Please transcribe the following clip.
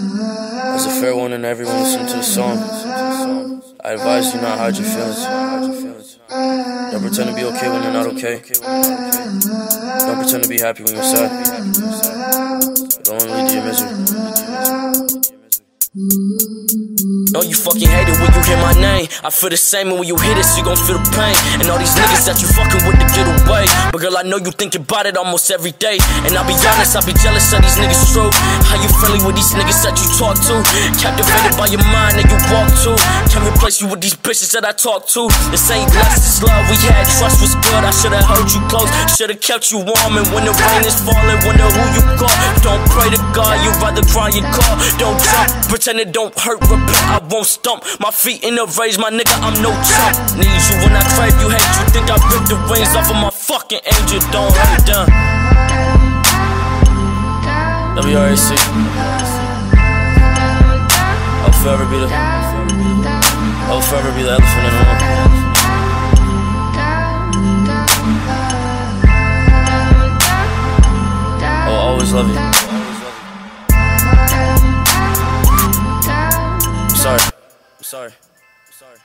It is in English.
As a fair warning to everyone listening to the song, I advise you not hide your feelings. Don't pretend to be okay when you're not okay. Don't pretend to be happy when you're sad. Only lead to your misery. Know you fucking hate it when you hear my name. I feel the same, and when you hear this, you gon' feel the pain. And all these niggas that you fucking with to get away. But girl, I know you think about it almost every day. And I'll be honest, I'll be jealous of these niggas true. Friendly with these niggas that you talk to? Captivated by your mind that you walk to. Can't replace you with these bitches that I talk to. This ain't lust, this love we had. Trust was good. I should've held you close, should've kept you warm. And when the rain is falling, wonder who you call. Don't pray to God, you'd rather cry your call. Don't jump, pretend it don't hurt. Repent, I won't stump. My feet in the rage, my nigga, I'm no chump. Need you when I crave you, hate you. Think I ripped the wings off of my fucking angel. Don't hurt them. WRAC. I'll forever be the. I'll forever be the elephant in the room. I'll always love you. Sorry. Sorry. Sorry.